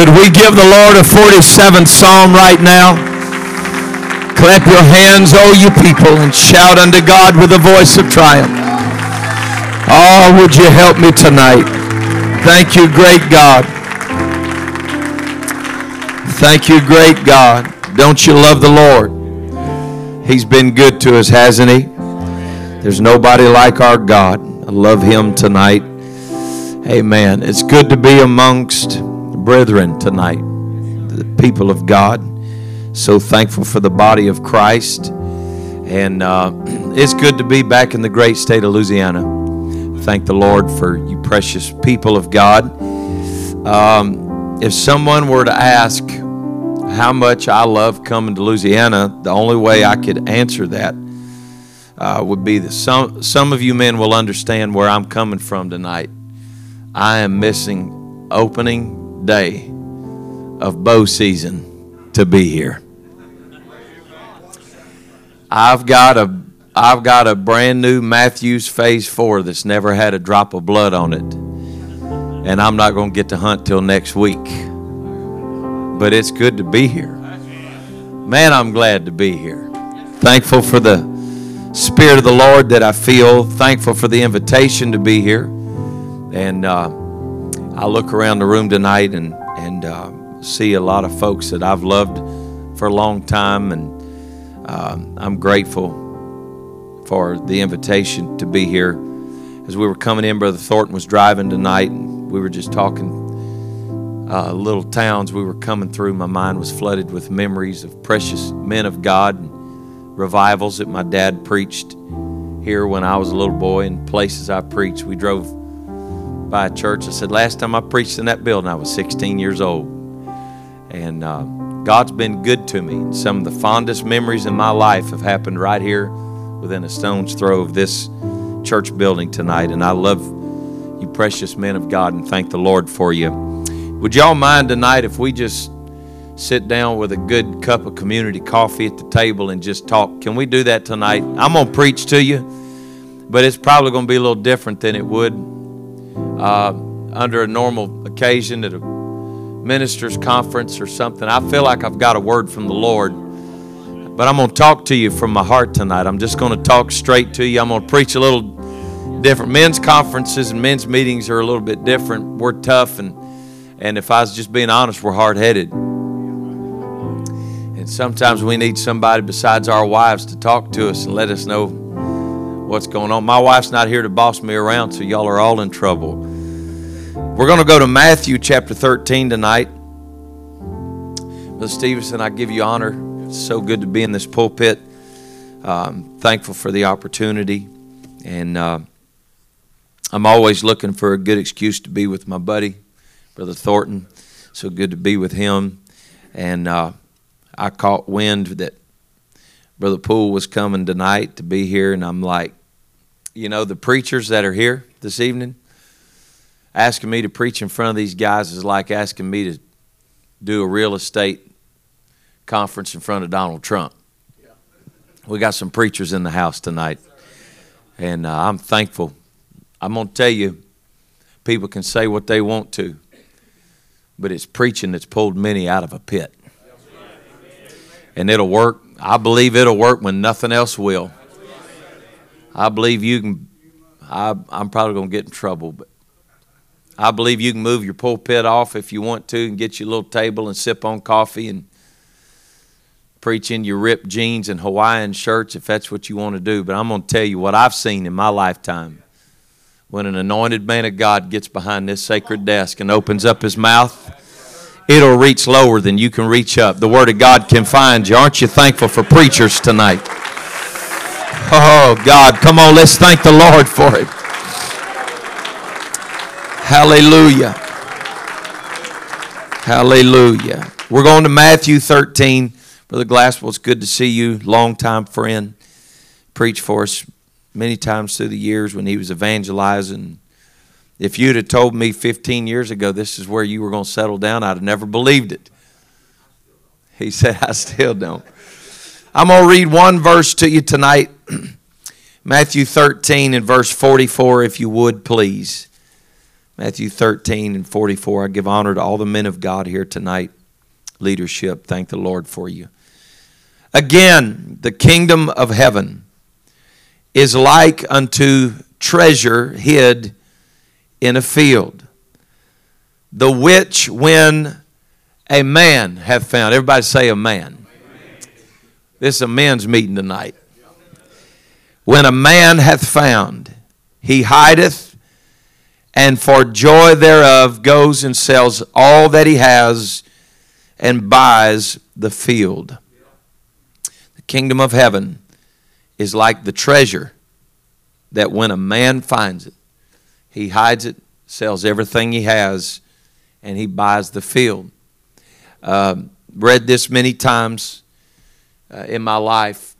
Could we give the Lord a 47th psalm right now? Clap your hands, all you people, and shout unto God with a voice of triumph. Oh, would you help me tonight? Thank you, great God. Thank you, great God. Don't you love the Lord? He's been good to us, hasn't he? There's nobody like our God. I love him tonight. Amen. It's good to be amongst brethren tonight, the people of God. So thankful for the body of Christ. And uh, it's good to be back in the great state of Louisiana. Thank the Lord for you precious people of God. Um, if someone were to ask how much I love coming to Louisiana, the only way I could answer that uh, would be that some, some of you men will understand where I'm coming from tonight. I am missing opening day of bow season to be here. I've got a I've got a brand new Mathews Phase 4 that's never had a drop of blood on it. And I'm not going to get to hunt till next week. But it's good to be here. Man, I'm glad to be here. Thankful for the Spirit of the Lord that I feel. Thankful for the invitation to be here. And uh, I look around the room tonight and, and uh, see a lot of folks that I've loved for a long time. And uh, I'm grateful for the invitation to be here. As we were coming in, Brother Thornton was driving tonight, and we were just talking uh, little towns we were coming through. My mind was flooded with memories of precious men of God, and revivals that my dad preached here when I was a little boy, and places I preached. We drove by a church. I said, Last time I preached in that building, I was 16 years old. And uh, God's been good to me. Some of the fondest memories in my life have happened right here within a stone's throw of this church building tonight. And I love you, precious men of God, and thank the Lord for you. Would y'all mind tonight if we just sit down with a good cup of community coffee at the table and just talk? Can we do that tonight? I'm going to preach to you, but it's probably going to be a little different than it would uh, under a normal occasion at a minister's conference or something. I feel like I've got a word from the Lord but I'm going to talk to you from my heart tonight. I'm just going to talk straight to you. I'm going to preach a little different. Men's conferences and men's meetings are a little bit different. We're tough, and, and if I was just being honest, we're hard headed. And sometimes we need somebody besides our wives to talk to us and let us know what's going on. My wife's not here to boss me around, so y'all are all in trouble. We're going to go to Matthew chapter 13 tonight. Brother Stevenson, I give you honor it's so good to be in this pulpit. Um, thankful for the opportunity. And uh, I'm always looking for a good excuse to be with my buddy, Brother Thornton. So good to be with him. And uh, I caught wind that Brother Poole was coming tonight to be here. And I'm like, you know, the preachers that are here this evening, asking me to preach in front of these guys is like asking me to do a real estate conference in front of Donald Trump. We got some preachers in the house tonight, and uh, I'm thankful. I'm going to tell you, people can say what they want to, but it's preaching that's pulled many out of a pit. And it'll work. I believe it'll work when nothing else will. I believe you can. I, I'm probably going to get in trouble, but I believe you can move your pulpit off if you want to and get your little table and sip on coffee and preach in your ripped jeans and Hawaiian shirts if that's what you want to do. But I'm going to tell you what I've seen in my lifetime. When an anointed man of God gets behind this sacred desk and opens up his mouth, it'll reach lower than you can reach up. The Word of God can find you. Aren't you thankful for preachers tonight? Oh, God, come on, let's thank the Lord for it. Hallelujah. Hallelujah. We're going to Matthew 13. Brother Glasswell, it's good to see you, longtime friend. Preached for us many times through the years when he was evangelizing. If you'd have told me 15 years ago this is where you were going to settle down, I'd have never believed it. He said, I still don't. I'm going to read one verse to you tonight Matthew 13 and verse 44, if you would, please. Matthew 13 and 44. I give honor to all the men of God here tonight. Leadership, thank the Lord for you. Again, the kingdom of heaven is like unto treasure hid in a field, the which when a man hath found, everybody say a man. This is a men's meeting tonight. When a man hath found, he hideth and for joy thereof goes and sells all that he has and buys the field. The kingdom of heaven is like the treasure that when a man finds it, he hides it, sells everything he has, and he buys the field. Uh, read this many times uh, in my life,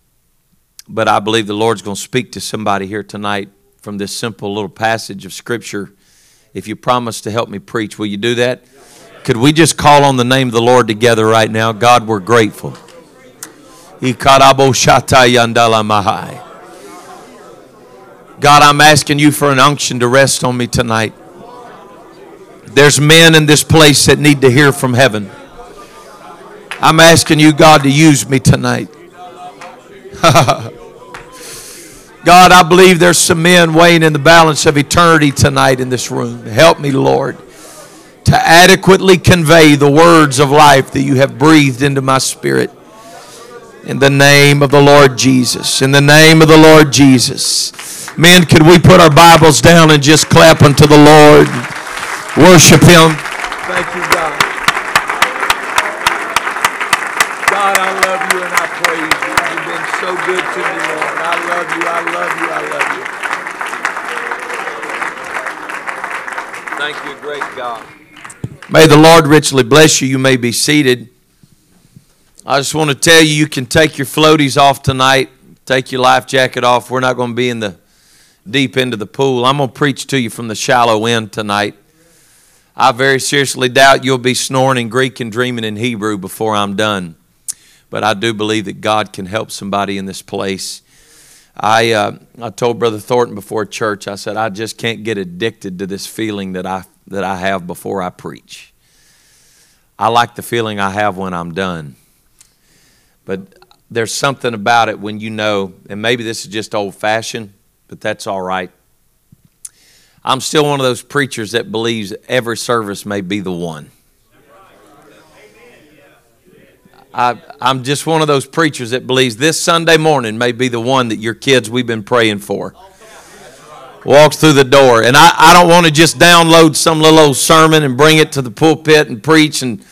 but I believe the Lord's going to speak to somebody here tonight from this simple little passage of Scripture if you promise to help me preach. Will you do that? Could we just call on the name of the Lord together right now? God, we're grateful. God, I'm asking you for an unction to rest on me tonight. There's men in this place that need to hear from heaven. I'm asking you, God, to use me tonight. God, I believe there's some men weighing in the balance of eternity tonight in this room. Help me, Lord, to adequately convey the words of life that you have breathed into my spirit. In the name of the Lord Jesus. In the name of the Lord Jesus. Men, could we put our Bibles down and just clap unto the Lord? Worship Him. Thank you, God. God, I love you praise you. You've been so good to me, Lord. I love you. I love you. I love you. Thank you, great God. May the Lord richly bless you. You may be seated. I just want to tell you, you can take your floaties off tonight, take your life jacket off. We're not going to be in the deep end of the pool. I'm going to preach to you from the shallow end tonight. I very seriously doubt you'll be snoring in Greek and dreaming in Hebrew before I'm done. But I do believe that God can help somebody in this place. I, uh, I told Brother Thornton before church, I said, I just can't get addicted to this feeling that I, that I have before I preach. I like the feeling I have when I'm done. But there's something about it when you know, and maybe this is just old fashioned, but that's all right. I'm still one of those preachers that believes every service may be the one. I, am just one of those preachers that believes this Sunday morning may be the one that your kids we've been praying for walks through the door. And I, I don't want to just download some little old sermon and bring it to the pulpit and preach and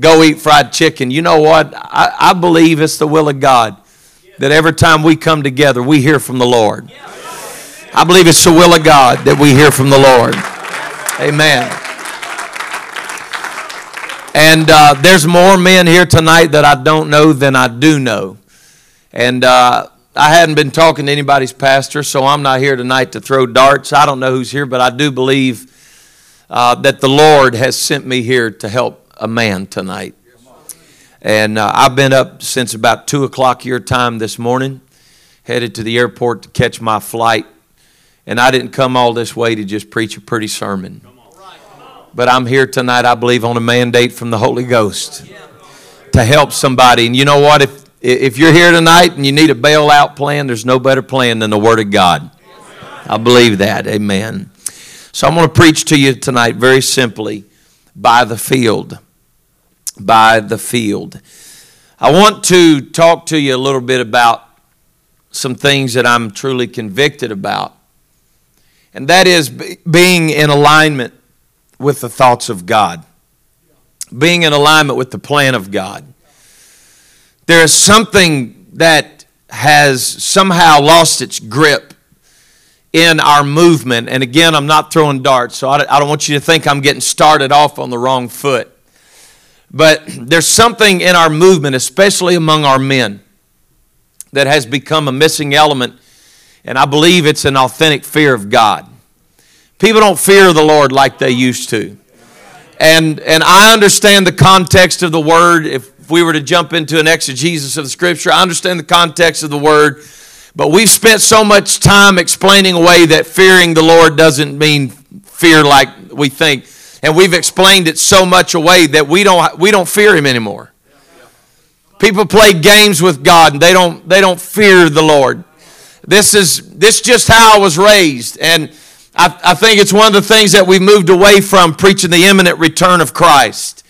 go eat fried chicken. You know what? I, I believe it's the will of God that every time we come together, we hear from the Lord. I believe it's the will of God that we hear from the Lord. Amen. And uh, there's more men here tonight that I don't know than I do know. And uh, I hadn't been talking to anybody's pastor, so I'm not here tonight to throw darts. I don't know who's here, but I do believe uh, that the Lord has sent me here to help a man tonight. And uh, I've been up since about 2 o'clock your time this morning, headed to the airport to catch my flight and I didn't come all this way to just preach a pretty sermon. But I'm here tonight, I believe, on a mandate from the Holy Ghost to help somebody. And you know what? If, if you're here tonight and you need a bailout plan, there's no better plan than the Word of God. I believe that. Amen. So I'm going to preach to you tonight very simply buy the field. Buy the field. I want to talk to you a little bit about some things that I'm truly convicted about and that is being in alignment with the thoughts of God, being in alignment with the plan of God. There is something that has somehow lost its grip in our movement. And again, I'm not throwing darts, so I don't want you to think I'm getting started off on the wrong foot. But there's something in our movement, especially among our men, that has become a missing element and I believe it's an authentic fear of God. People don't fear the Lord like they used to. And, and I understand the context of the word. If we were to jump into an exegesis of the scripture, I understand the context of the word. But we've spent so much time explaining away that fearing the Lord doesn't mean fear like we think. And we've explained it so much away that we don't, we don't fear him anymore. People play games with God and they don't, they don't fear the Lord. This is this just how I was raised. And I, I think it's one of the things that we've moved away from preaching the imminent return of Christ.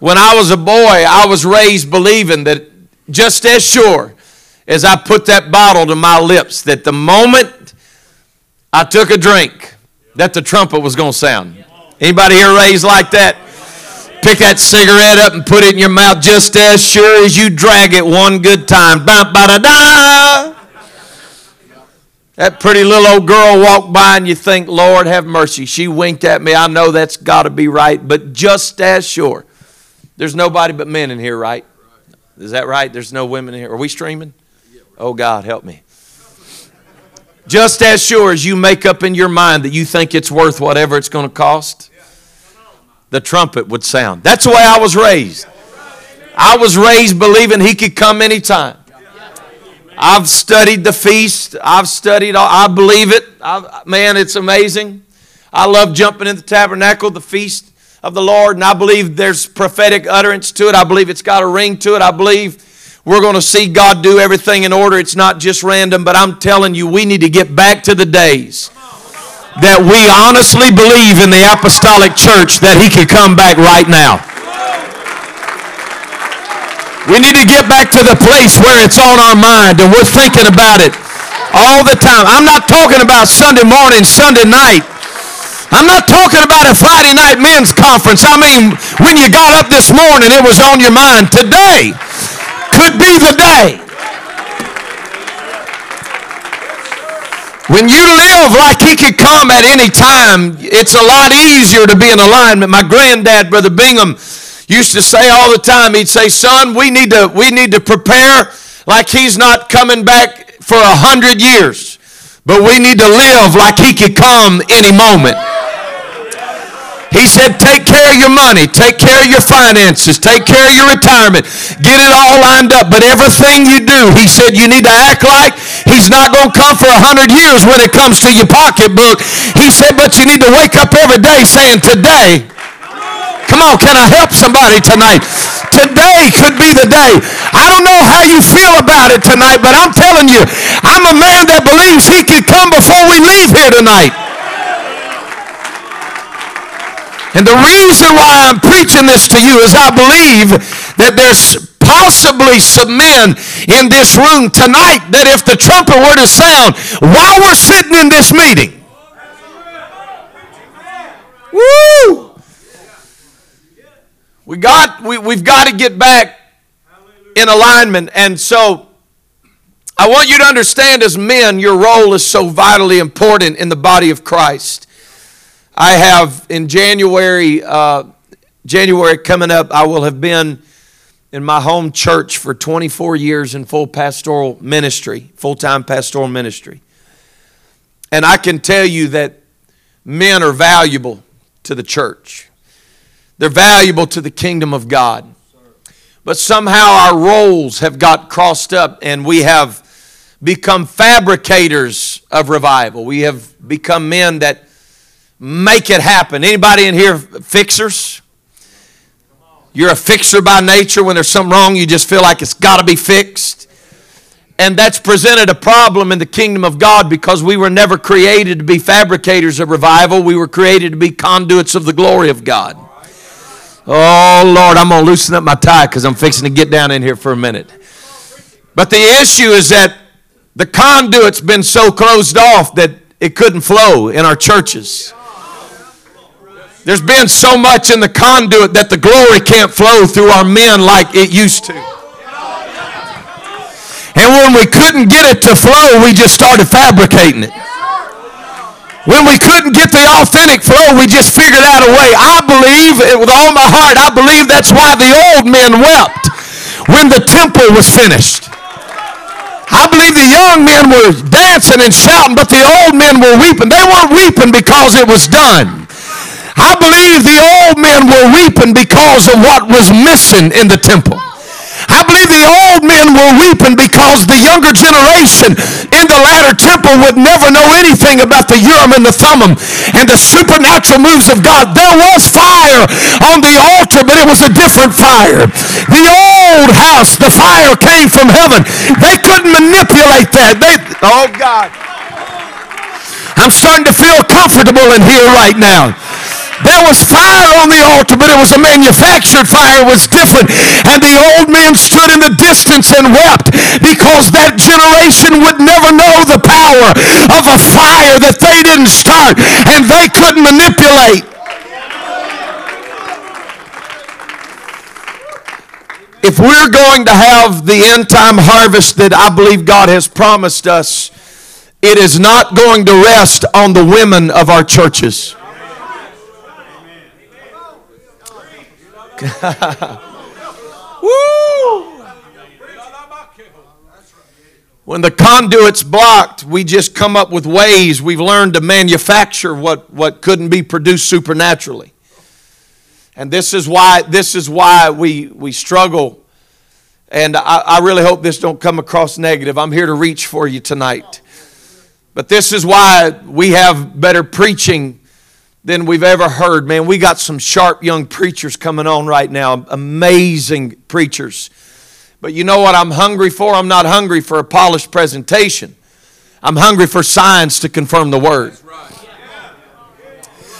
When I was a boy, I was raised believing that just as sure as I put that bottle to my lips, that the moment I took a drink, that the trumpet was going to sound. Anybody here raised like that? Pick that cigarette up and put it in your mouth just as sure as you drag it one good time. Ba ba da da. That pretty little old girl walked by and you think, Lord, have mercy. She winked at me. I know that's got to be right, but just as sure. There's nobody but men in here, right? Is that right? There's no women in here. Are we streaming? Oh, God, help me. Just as sure as you make up in your mind that you think it's worth whatever it's going to cost, the trumpet would sound. That's the way I was raised. I was raised believing he could come anytime. I've studied the feast. I've studied, I believe it. I've, man, it's amazing. I love jumping in the tabernacle, the feast of the Lord, and I believe there's prophetic utterance to it. I believe it's got a ring to it. I believe we're going to see God do everything in order. It's not just random, but I'm telling you, we need to get back to the days that we honestly believe in the apostolic church that He could come back right now. We need to get back to the place where it's on our mind and we're thinking about it all the time. I'm not talking about Sunday morning, Sunday night. I'm not talking about a Friday night men's conference. I mean, when you got up this morning, it was on your mind. Today could be the day. When you live like he could come at any time, it's a lot easier to be in alignment. My granddad, Brother Bingham, used to say all the time, he'd say, son, we need to, we need to prepare like he's not coming back for a hundred years. But we need to live like he could come any moment. He said, take care of your money, take care of your finances, take care of your retirement, get it all lined up. But everything you do, he said, you need to act like he's not going to come for a hundred years when it comes to your pocketbook. He said, but you need to wake up every day saying, today, Come on, can I help somebody tonight? Today could be the day. I don't know how you feel about it tonight, but I'm telling you, I'm a man that believes he could come before we leave here tonight. And the reason why I'm preaching this to you is I believe that there's possibly some men in this room tonight that if the trumpet were to sound while we're sitting in this meeting, woo! We got, we, we've got to get back in alignment. And so I want you to understand as men, your role is so vitally important in the body of Christ. I have in January, uh, January coming up, I will have been in my home church for 24 years in full pastoral ministry, full time pastoral ministry. And I can tell you that men are valuable to the church. They're valuable to the kingdom of God. But somehow our roles have got crossed up and we have become fabricators of revival. We have become men that make it happen. Anybody in here fixers? You're a fixer by nature. When there's something wrong, you just feel like it's got to be fixed. And that's presented a problem in the kingdom of God because we were never created to be fabricators of revival. We were created to be conduits of the glory of God. Oh, Lord, I'm going to loosen up my tie because I'm fixing to get down in here for a minute. But the issue is that the conduit's been so closed off that it couldn't flow in our churches. There's been so much in the conduit that the glory can't flow through our men like it used to. And when we couldn't get it to flow, we just started fabricating it. When we couldn't get the authentic flow, we just figured out a way. I believe, with all my heart, I believe that's why the old men wept when the temple was finished. I believe the young men were dancing and shouting, but the old men were weeping. They weren't weeping because it was done. I believe the old men were weeping because of what was missing in the temple. I believe the old men were weeping because the younger generation in the latter temple would never know anything about the Urim and the Thummim and the supernatural moves of God. There was fire on the altar, but it was a different fire. The old house, the fire came from heaven. They couldn't manipulate that. They, oh God. I'm starting to feel comfortable in here right now. There was fire on the altar, but it was a manufactured fire. It was different. And the old men stood in the distance and wept because that generation would never know the power of a fire that they didn't start and they couldn't manipulate. If we're going to have the end time harvest that I believe God has promised us, it is not going to rest on the women of our churches. Woo! When the conduit's blocked, we just come up with ways we've learned to manufacture what, what couldn't be produced supernaturally. And this is why this is why we, we struggle. And I, I really hope this don't come across negative. I'm here to reach for you tonight. But this is why we have better preaching than we've ever heard. Man, we got some sharp young preachers coming on right now, amazing preachers. But you know what I'm hungry for? I'm not hungry for a polished presentation. I'm hungry for signs to confirm the word.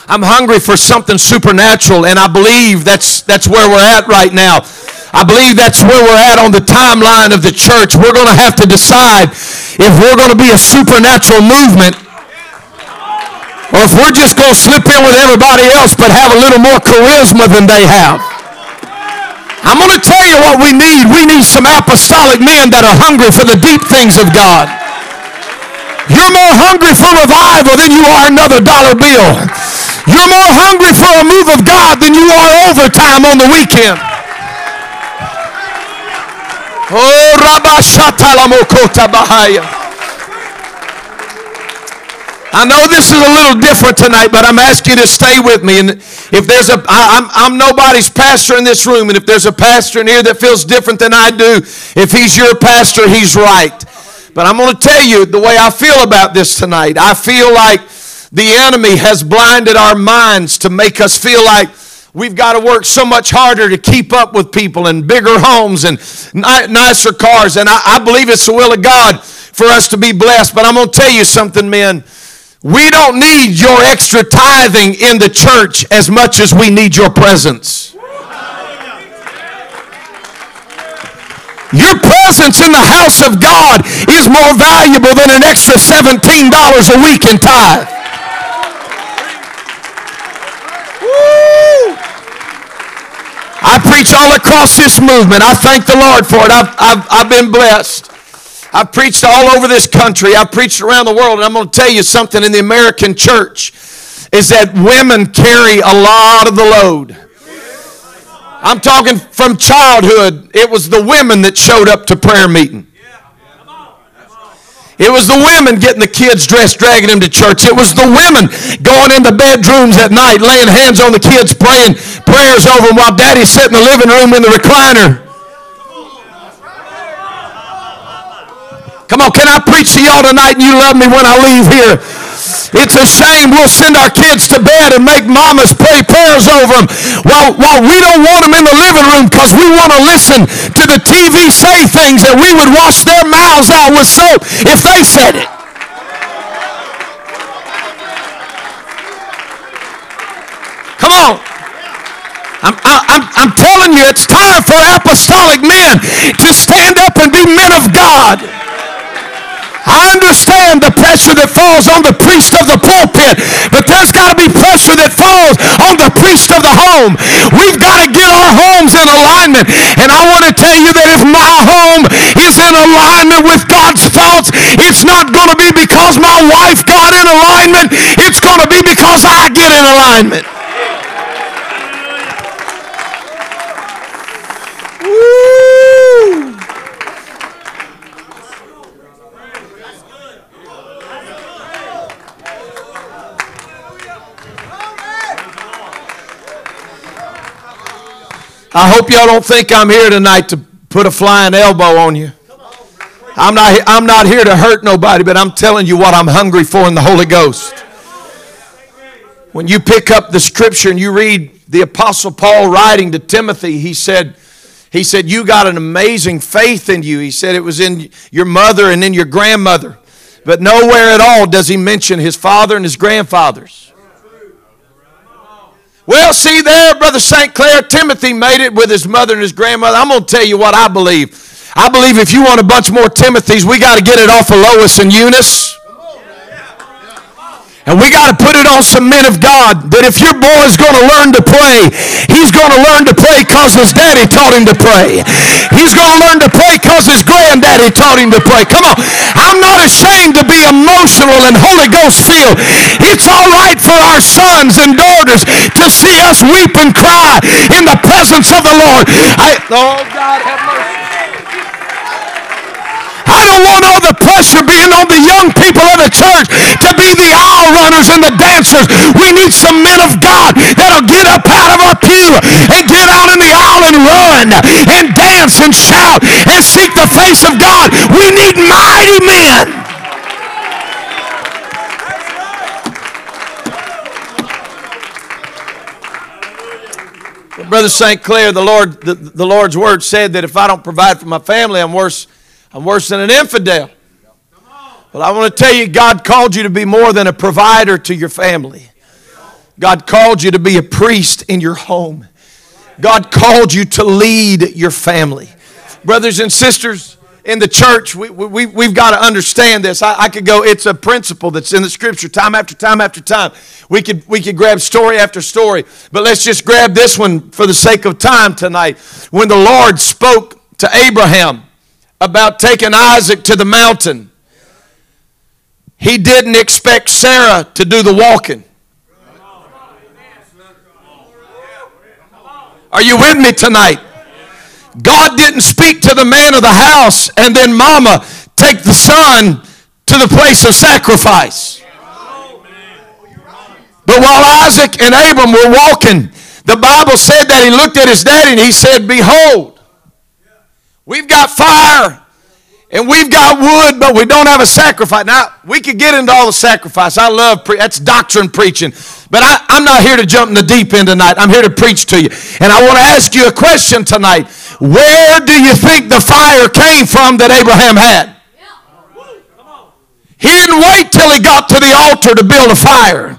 I'm hungry for something supernatural, and I believe that's, that's where we're at right now. I believe that's where we're at on the timeline of the church. We're going to have to decide if we're going to be a supernatural movement or if we're just going to slip in with everybody else but have a little more charisma than they have. I'm going to tell you what we need. We need some apostolic men that are hungry for the deep things of God. You're more hungry for revival than you are another dollar bill. You're more hungry for a move of God than you are overtime on the weekend. Oh, Rabashatalamakota Bahaya. I know this is a little different tonight, but I'm asking you to stay with me. And if there's a, I, I'm, I'm nobody's pastor in this room, and if there's a pastor in here that feels different than I do, if he's your pastor, he's right. But I'm going to tell you the way I feel about this tonight. I feel like the enemy has blinded our minds to make us feel like we've got to work so much harder to keep up with people and bigger homes and nicer cars. And I, I believe it's the will of God for us to be blessed. But I'm going to tell you something, men. We don't need your extra tithing in the church as much as we need your presence. Your presence in the house of God is more valuable than an extra $17 a week in tithe. I preach all across this movement. I thank the Lord for it. I've, I've, I've been blessed. I've preached all over this country. I've preached around the world. And I'm going to tell you something in the American church is that women carry a lot of the load. I'm talking from childhood. It was the women that showed up to prayer meeting. It was the women getting the kids dressed, dragging them to church. It was the women going in the bedrooms at night, laying hands on the kids, praying prayers over them while daddy's sitting in the living room in the recliner. Come on, can I preach to y'all tonight and you love me when I leave here? It's a shame we'll send our kids to bed and make mamas pray prayers over them while, while we don't want them in the living room because we want to listen to the TV say things that we would wash their mouths out with soap if they said it. Come on. I'm, I'm, I'm telling you, it's time for apostolic men to stand up and be men of God. I understand the pressure that falls on the priest of the pulpit, but there's got to be pressure that falls on the priest of the home. We've got to get our homes in alignment. And I want to tell you that if my home is in alignment with God's thoughts, it's not going to be because my wife got in alignment. It's going to be because I get in alignment. I hope y'all don't think I'm here tonight to put a flying elbow on you. I'm not, I'm not here to hurt nobody, but I'm telling you what I'm hungry for in the Holy Ghost. When you pick up the scripture and you read the Apostle Paul writing to Timothy, he said, he said, You got an amazing faith in you. He said it was in your mother and in your grandmother. But nowhere at all does he mention his father and his grandfathers. Well, see there, Brother St. Clair, Timothy made it with his mother and his grandmother. I'm going to tell you what I believe. I believe if you want a bunch more Timothys, we got to get it off of Lois and Eunice. And we got to put it on some men of God that if your boy is going to learn to pray, he's going to learn to pray because his daddy taught him to pray. He's going to learn to pray because his granddaddy taught him to pray. Come on. I'm not ashamed to be emotional and Holy Ghost filled. It's all right for our sons and daughters to see us weep and cry in the presence of the Lord. I, oh, God, don't want all the pressure being on the young people of the church to be the aisle runners and the dancers. We need some men of God that'll get up out of our pew and get out in the aisle and run and dance and shout and seek the face of God. We need mighty men. Brother St. Clair, the Lord, the, the Lord's word said that if I don't provide for my family, I'm worse I'm worse than an infidel. But I want to tell you, God called you to be more than a provider to your family. God called you to be a priest in your home. God called you to lead your family. Brothers and sisters in the church, we, we, we've got to understand this. I, I could go, it's a principle that's in the scripture time after time after time. We could, we could grab story after story, but let's just grab this one for the sake of time tonight. When the Lord spoke to Abraham, about taking Isaac to the mountain, he didn't expect Sarah to do the walking. Are you with me tonight? God didn't speak to the man of the house and then mama take the son to the place of sacrifice. But while Isaac and Abram were walking, the Bible said that he looked at his daddy and he said, Behold, We've got fire and we've got wood, but we don't have a sacrifice. Now, we could get into all the sacrifice. I love pre- that's doctrine preaching. But I, I'm not here to jump in the deep end tonight. I'm here to preach to you. And I want to ask you a question tonight. Where do you think the fire came from that Abraham had? He didn't wait till he got to the altar to build a fire.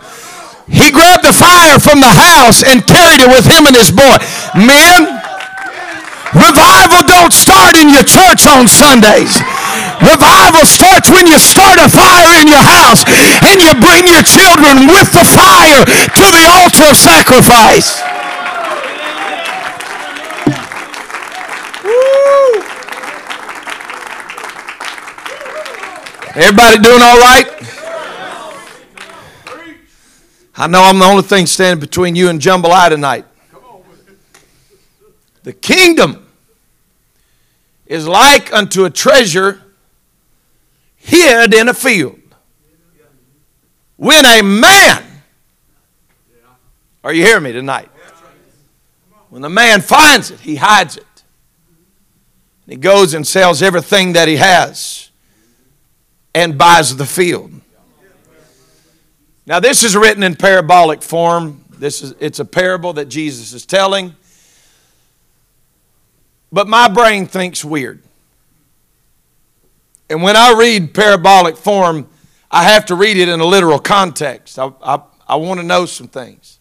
He grabbed the fire from the house and carried it with him and his boy. Men, Revival don't start in your church on Sundays. Revival starts when you start a fire in your house and you bring your children with the fire to the altar of sacrifice. Everybody doing all right? I know I'm the only thing standing between you and jambalaya tonight. The kingdom is like unto a treasure hid in a field. When a man, are you hearing me tonight? When the man finds it, he hides it. He goes and sells everything that he has and buys the field. Now, this is written in parabolic form. This is, it's a parable that Jesus is telling. But my brain thinks weird. And when I read parabolic form, I have to read it in a literal context. I, I, I want to know some things.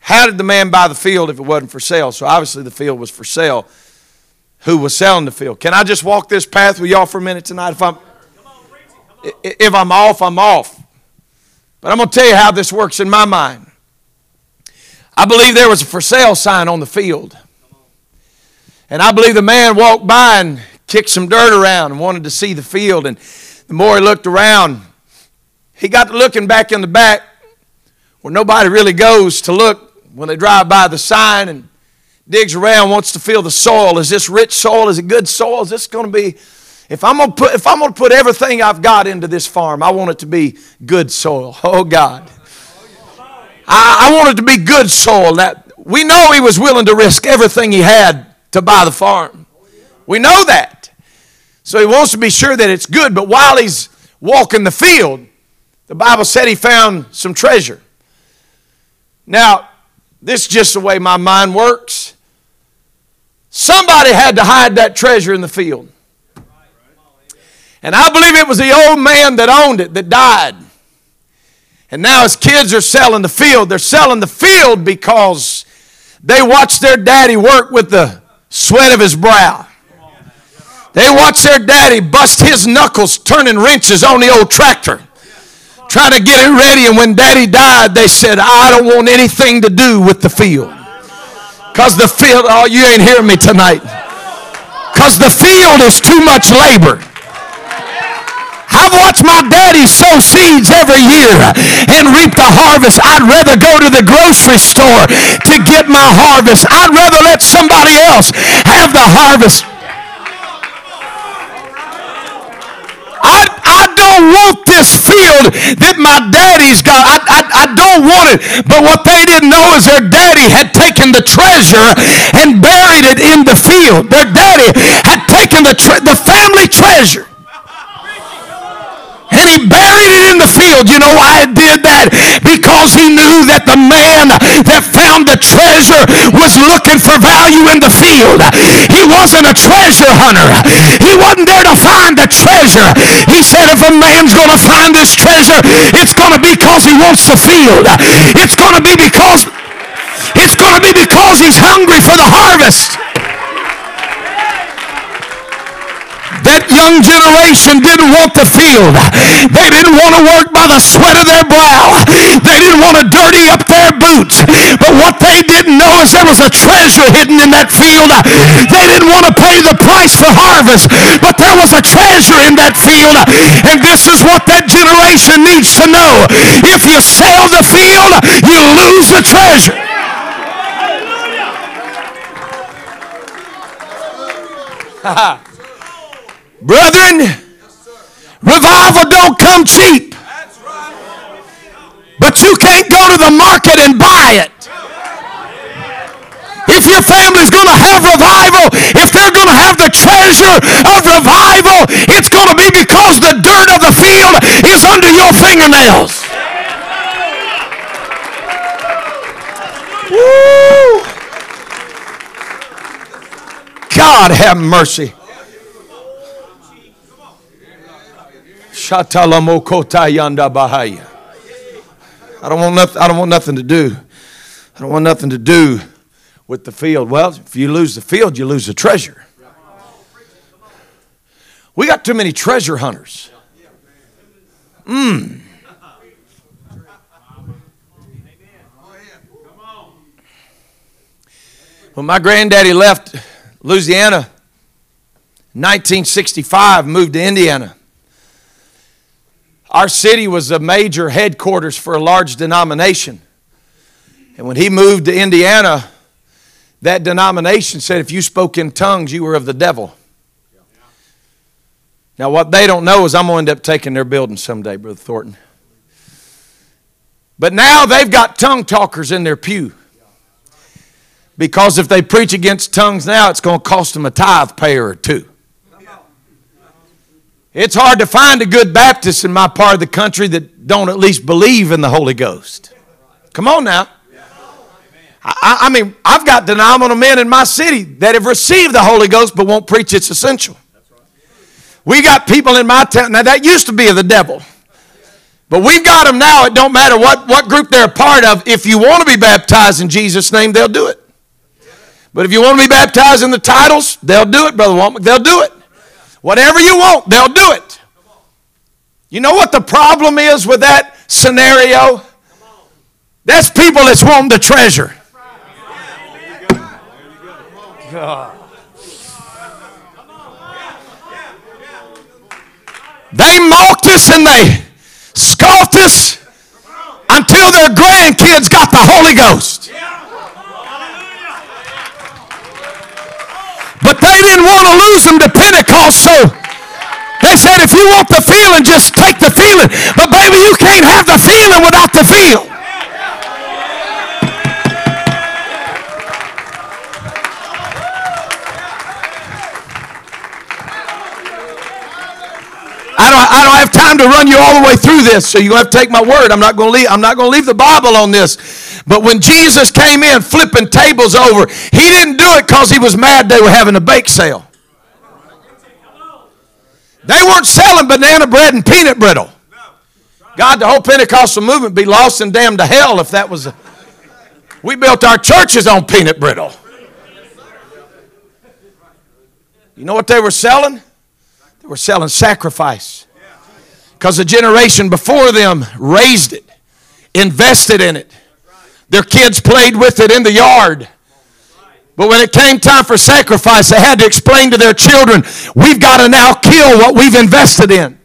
How did the man buy the field if it wasn't for sale? So obviously the field was for sale. Who was selling the field? Can I just walk this path with y'all for a minute tonight? If I'm, if I'm off, I'm off. But I'm going to tell you how this works in my mind. I believe there was a for sale sign on the field. And I believe the man walked by and kicked some dirt around and wanted to see the field. And the more he looked around, he got to looking back in the back where nobody really goes to look when they drive by the sign and digs around, wants to feel the soil. Is this rich soil? Is it good soil? Is this going to be if I'm gonna put if I'm gonna put everything I've got into this farm, I want it to be good soil. Oh God. I, I want it to be good soil. That we know he was willing to risk everything he had to buy the farm. We know that. So he wants to be sure that it's good, but while he's walking the field, the Bible said he found some treasure. Now, this is just the way my mind works. Somebody had to hide that treasure in the field. And I believe it was the old man that owned it that died. And now his kids are selling the field. They're selling the field because they watched their daddy work with the sweat of his brow. They watched their daddy bust his knuckles turning wrenches on the old tractor, trying to get it ready. And when daddy died, they said, I don't want anything to do with the field. Because the field, oh, you ain't hearing me tonight. Because the field is too much labor. I've watched my daddy sow seeds every year and reap the harvest. I'd rather go to the grocery store to get my harvest. I'd rather let somebody else have the harvest. I, I don't want this field that my daddy's got. I, I, I don't want it. But what they didn't know is their daddy had taken the treasure and buried it in the field. Their daddy had taken the, tre- the family treasure and he buried it in the field. You know why he did that? Because he knew that the man that found the treasure was looking for value in the field. He wasn't a treasure hunter. He wasn't there to find the treasure. He said if a man's going to find this treasure, it's going to be because he wants the field. It's going to be because it's going to be because he's hungry for the harvest. That young generation didn't want the field. They didn't want to work by the sweat of their brow. They didn't want to dirty up their boots. But what they didn't know is there was a treasure hidden in that field. They didn't want to pay the price for harvest, but there was a treasure in that field. And this is what that generation needs to know. If you sell the field, you lose the treasure. Brethren, revival don't come cheap. But you can't go to the market and buy it. If your family's going to have revival, if they're going to have the treasure of revival, it's going to be because the dirt of the field is under your fingernails. Woo! God have mercy. Bahaya. I don't want nothing. I don't want nothing to do. I don't want nothing to do with the field. Well, if you lose the field, you lose the treasure. We got too many treasure hunters. Mmm. When my granddaddy left Louisiana, 1965, moved to Indiana. Our city was a major headquarters for a large denomination. And when he moved to Indiana, that denomination said if you spoke in tongues, you were of the devil. Now, what they don't know is I'm going to end up taking their building someday, Brother Thornton. But now they've got tongue talkers in their pew. Because if they preach against tongues now, it's going to cost them a tithe payer or two. It's hard to find a good Baptist in my part of the country that don't at least believe in the Holy Ghost. Come on now. I, I, mean, I've got denominational men in my city that have received the Holy Ghost but won't preach it's essential. We got people in my town. Now, that used to be of the devil. But we've got them now. It don't matter what, what group they're a part of. If you want to be baptized in Jesus' name, they'll do it. But if you want to be baptized in the titles, they'll do it, Brother Womack. They'll do it. Whatever you want, they'll do it. You know what the problem is with that scenario? That's people that's wanting the treasure. They mocked us and they scoffed us until their grandkids got the Holy Ghost. But they didn't want to lose them to Pentecost, so they said, if you want the feeling, just take the feeling. But baby, you can't have the feeling without the feel. I don't, I don't have time to run you all the way through this, so you're going to have to take my word. I'm not going to leave, I'm not going to leave the Bible on this. But when Jesus came in flipping tables over, he didn't do it because he was mad they were having a bake sale. They weren't selling banana bread and peanut brittle. God, the whole Pentecostal movement be lost and damned to hell if that was. A, we built our churches on peanut brittle. You know what they were selling? Were selling sacrifice. Because the generation before them raised it, invested in it. Their kids played with it in the yard. But when it came time for sacrifice, they had to explain to their children, we've got to now kill what we've invested in.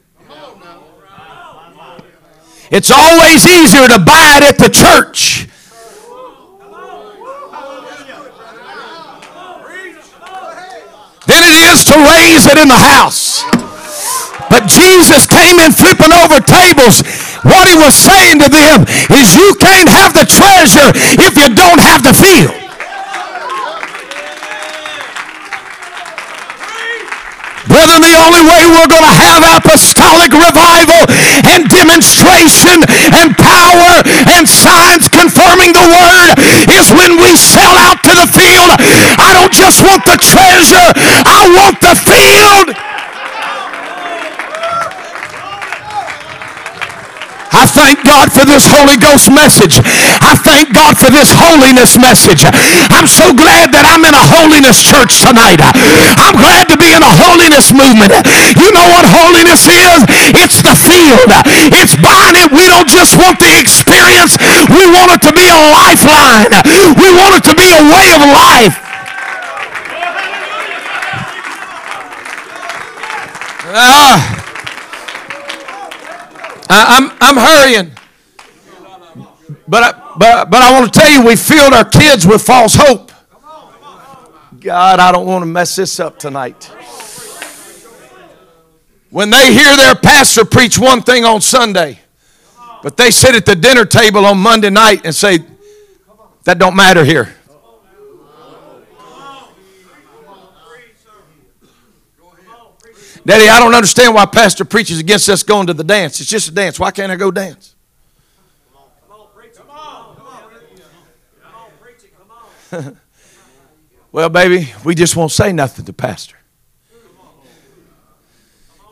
It's always easier to buy it at the church. Than it is to raise it in the house. But Jesus came in flipping over tables. What he was saying to them is you can't have the treasure if you don't have the field. Brethren, the only way we're going to have apostolic revival and demonstration and power and signs confirming the word is when we sell out to the field. I don't just want the treasure, I want the field. I thank God for this Holy Ghost message. I thank God for this holiness message. I'm so glad that I'm in a holiness church tonight. I'm glad to be in a holiness movement. You know what holiness is? It's the field. It's buying it. We don't just want the experience. We want it to be a lifeline. We want it to be a way of life. Ah. I, am I'm, I'm hurrying. But I, but, but I want to tell you, we filled our kids with false hope. God, I don't want to mess this up tonight. When they hear their pastor preach one thing on Sunday, but they sit at the dinner table on Monday night and say, that don't matter here. Daddy, I don't understand why Pastor preaches against us going to the dance. It's just a dance. Why can't I go dance? Come on, preaching. Come on. Come on. Come on, preach it. Come on. Well, baby, we just won't say nothing to Pastor.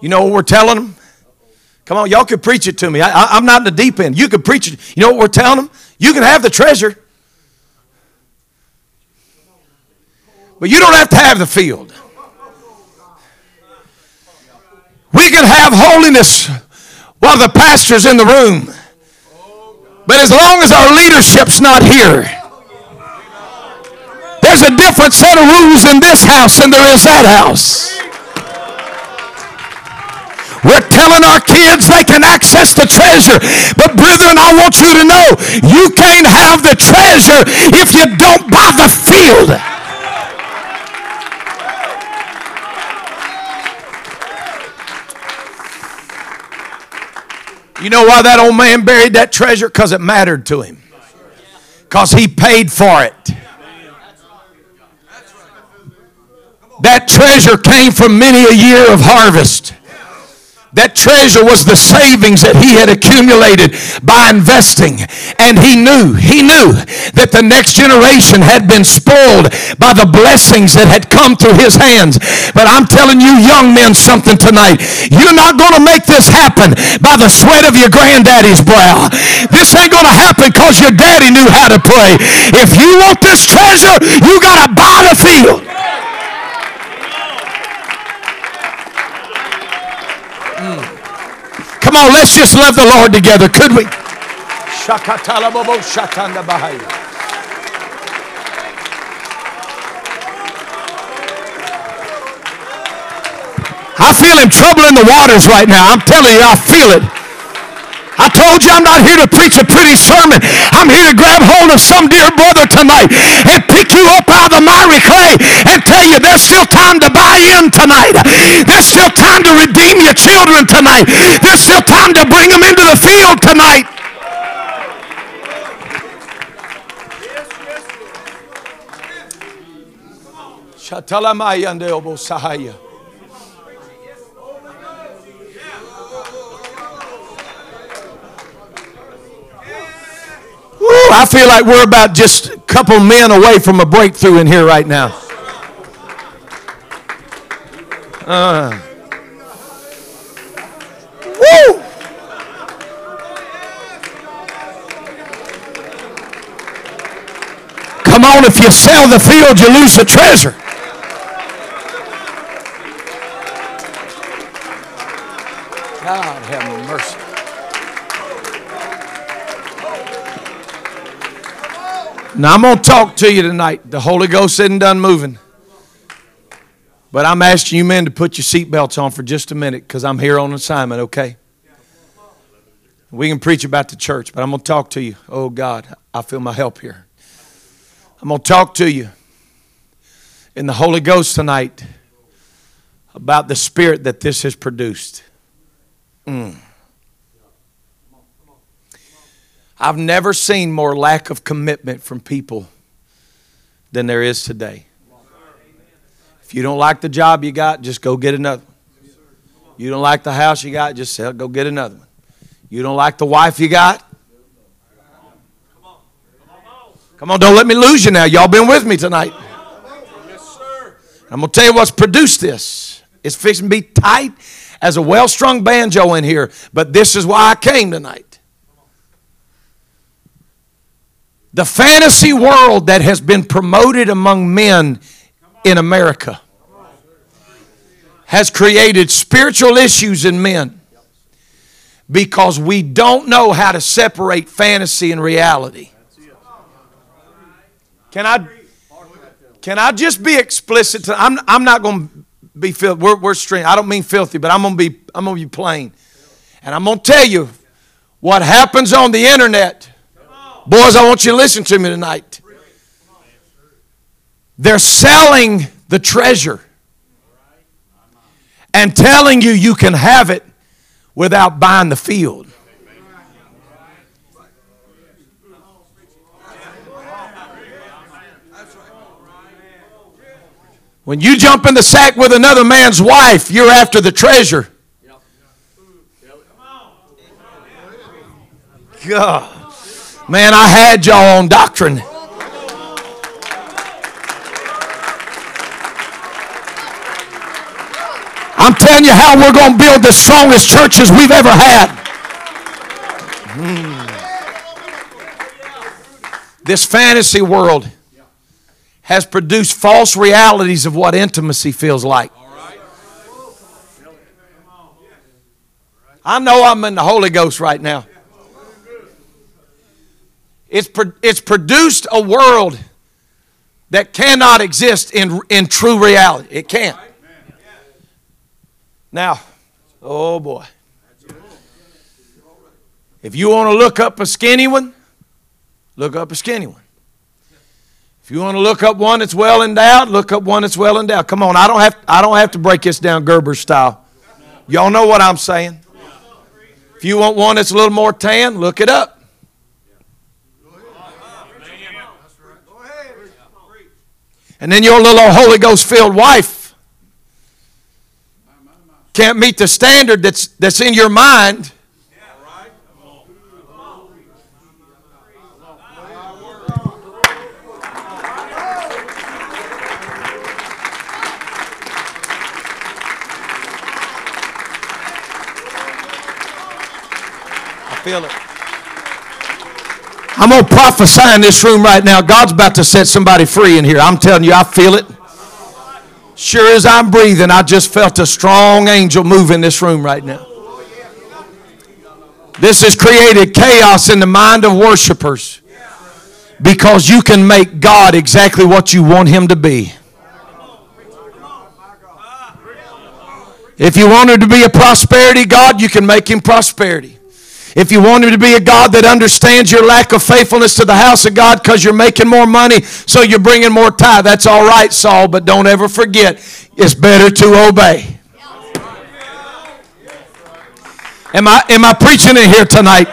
You know what we're telling them? Come on, y'all can preach it to me. I, am not in the deep end. You can preach it. You know what we're telling them? You can have the treasure, but you don't have to have the field. Can have holiness while the pastor's in the room. But as long as our leadership's not here, there's a different set of rules in this house than there is that house. We're telling our kids they can access the treasure. But brethren, I want you to know you can't have the treasure if you don't buy the field. You know why that old man buried that treasure? Because it mattered to him. Because he paid for it. That treasure came from many a year of harvest. That treasure was the savings that he had accumulated by investing. And he knew, he knew that the next generation had been spoiled by the blessings that had come through his hands. But I'm telling you young men something tonight. You're not going to make this happen by the sweat of your granddaddy's brow. This ain't going to happen because your daddy knew how to pray. If you want this treasure, you got to buy the field. Come on, let's just love the Lord together, could we? I feel him troubling the waters right now. I'm telling you, I feel it. I told you I'm not here to preach a pretty sermon. I'm here to grab hold of some dear brother tonight and pick you up out of the miry clay and tell you there's still time to buy in tonight. There's still time to redeem your children tonight. There's still time to bring them into the field tonight. Feel like we're about just a couple men away from a breakthrough in here right now. Uh, woo! Come on, if you sell the field, you lose the treasure. God have mercy. Now, I'm going to talk to you tonight. The Holy Ghost isn't done moving. But I'm asking you men to put your seatbelts on for just a minute because I'm here on assignment, okay? We can preach about the church, but I'm going to talk to you. Oh, God, I feel my help here. I'm going to talk to you in the Holy Ghost tonight about the spirit that this has produced. Mm. I've never seen more lack of commitment from people than there is today. If you don't like the job you got, just go get another one. You don't like the house you got, just sell, go get another one. You don't like the wife you got, Come on, don't let me lose you now. Y'all been with me tonight. I'm going to tell you what's produced this. It's fixing to be tight as a well strung banjo in here, but this is why I came tonight. The fantasy world that has been promoted among men in America has created spiritual issues in men because we don't know how to separate fantasy and reality. Can I, can I just be explicit? To, I'm, I'm not going to be filthy. We're, we're strange. I don't mean filthy, but I'm going to be, I'm going to be plain. And I'm going to tell you what happens on the internet. Boys, I want you to listen to me tonight. They're selling the treasure and telling you you can have it without buying the field. When you jump in the sack with another man's wife, you're after the treasure. God. Man, I had y'all on doctrine. I'm telling you how we're going to build the strongest churches we've ever had. Mm. This fantasy world has produced false realities of what intimacy feels like. I know I'm in the Holy Ghost right now. It's, it's produced a world that cannot exist in, in true reality. It can't. Now, oh boy. If you want to look up a skinny one, look up a skinny one. If you want to look up one that's well endowed, look up one that's well endowed. Come on, I don't have, I don't have to break this down Gerber style. Y'all know what I'm saying. If you want one that's a little more tan, look it up. And then your little Holy Ghost filled wife can't meet the standard that's, that's in your mind. feel it. I'm going to prophesy in this room right now. God's about to set somebody free in here. I'm telling you, I feel it. Sure as I'm breathing, I just felt a strong angel move in this room right now. This has created chaos in the mind of worshipers because you can make God exactly what you want Him to be. If you want Him to be a prosperity God, you can make Him prosperity. If you want him to be a God that understands your lack of faithfulness to the house of God because you're making more money, so you're bringing more tithe, that's all right, Saul, but don't ever forget, it's better to obey. Am I, am I preaching in here tonight?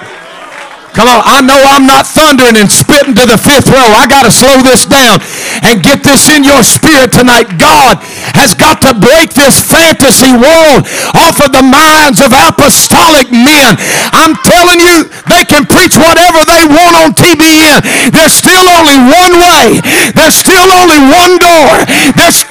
Come on, I know I'm not thundering and spitting to the fifth row. I got to slow this down and get this in your spirit tonight. God has got to break this fantasy world off of the minds of apostolic men. I'm telling you, they can preach whatever they want on TBN. There's still only one way. There's still only one door. There's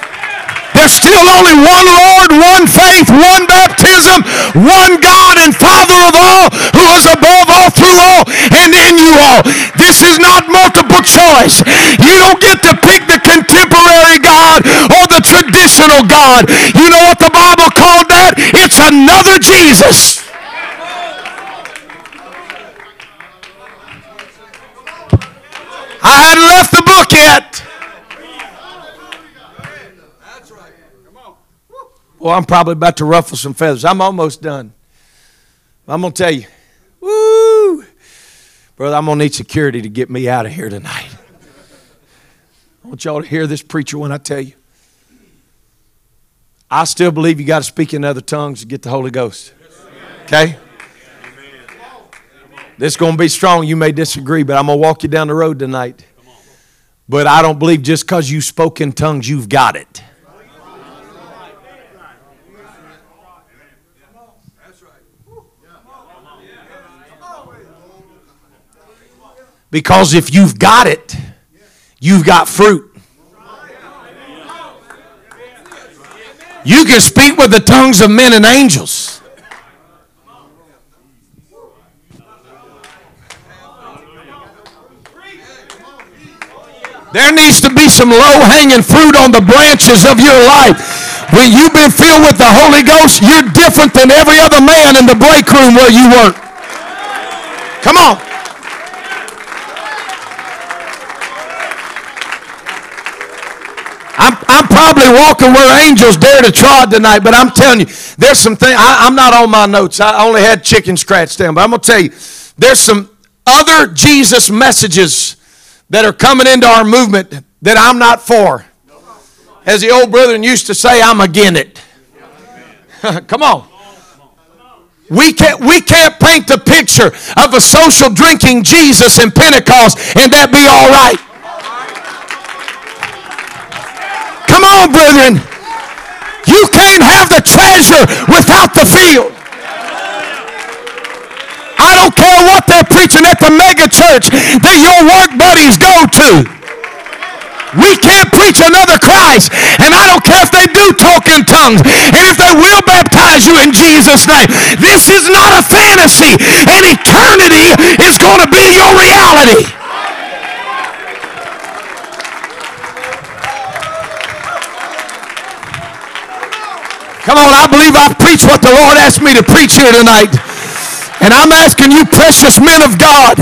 there's still only one Lord, one faith, one baptism, one God and Father of all, who is above all, through all, and in you all. This is not multiple choice. You don't get to pick the contemporary God or the traditional God. You know what the Bible called that? It's another Jesus. I hadn't left the book yet. Well, I'm probably about to ruffle some feathers. I'm almost done. I'm going to tell you, woo, brother, I'm going to need security to get me out of here tonight. I want y'all to hear this preacher when I tell you. I still believe you got to speak in other tongues to get the Holy Ghost. Okay? This is going to be strong. You may disagree, but I'm going to walk you down the road tonight. But I don't believe just because you spoke in tongues, you've got it. Because if you've got it, you've got fruit. You can speak with the tongues of men and angels. There needs to be some low hanging fruit on the branches of your life. When you've been filled with the Holy Ghost, you're different than every other man in the break room where you work. Come on. Probably walking where angels dare to trod tonight, but I'm telling you, there's some things. I'm not on my notes. I only had chicken scratch down, but I'm going to tell you, there's some other Jesus messages that are coming into our movement that I'm not for. As the old brethren used to say, I'm again it. Come on. We can't, we can't paint the picture of a social drinking Jesus in Pentecost and that be all right. Come on, brethren. You can't have the treasure without the field. I don't care what they're preaching at the mega church that your work buddies go to. We can't preach another Christ. And I don't care if they do talk in tongues and if they will baptize you in Jesus' name. This is not a fantasy. And eternity is going to be your reality. Come on, I believe I've preached what the Lord asked me to preach here tonight. And I'm asking you, precious men of God,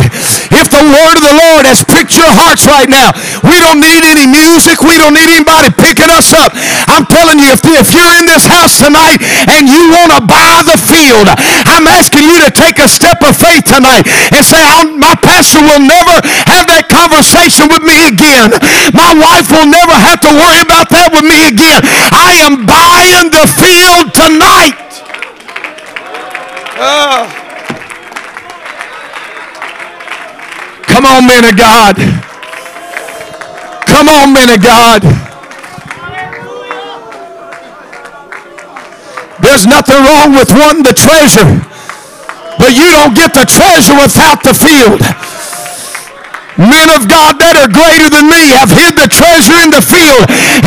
if the word of the Lord has pricked your hearts right now, we don't need any music. We don't need anybody picking us up. I'm telling you, if, if you're in this house tonight and you want to buy the field, I'm asking you to take a step of faith tonight and say, my pastor will never have that conversation with me again. My wife will never have to worry about that with me again. I am buying the field tonight. Uh. Come on, men of God. Come on, men of God. There's nothing wrong with wanting the treasure, but you don't get the treasure without the field. Men of God that are greater than me have hid the treasure in the field, and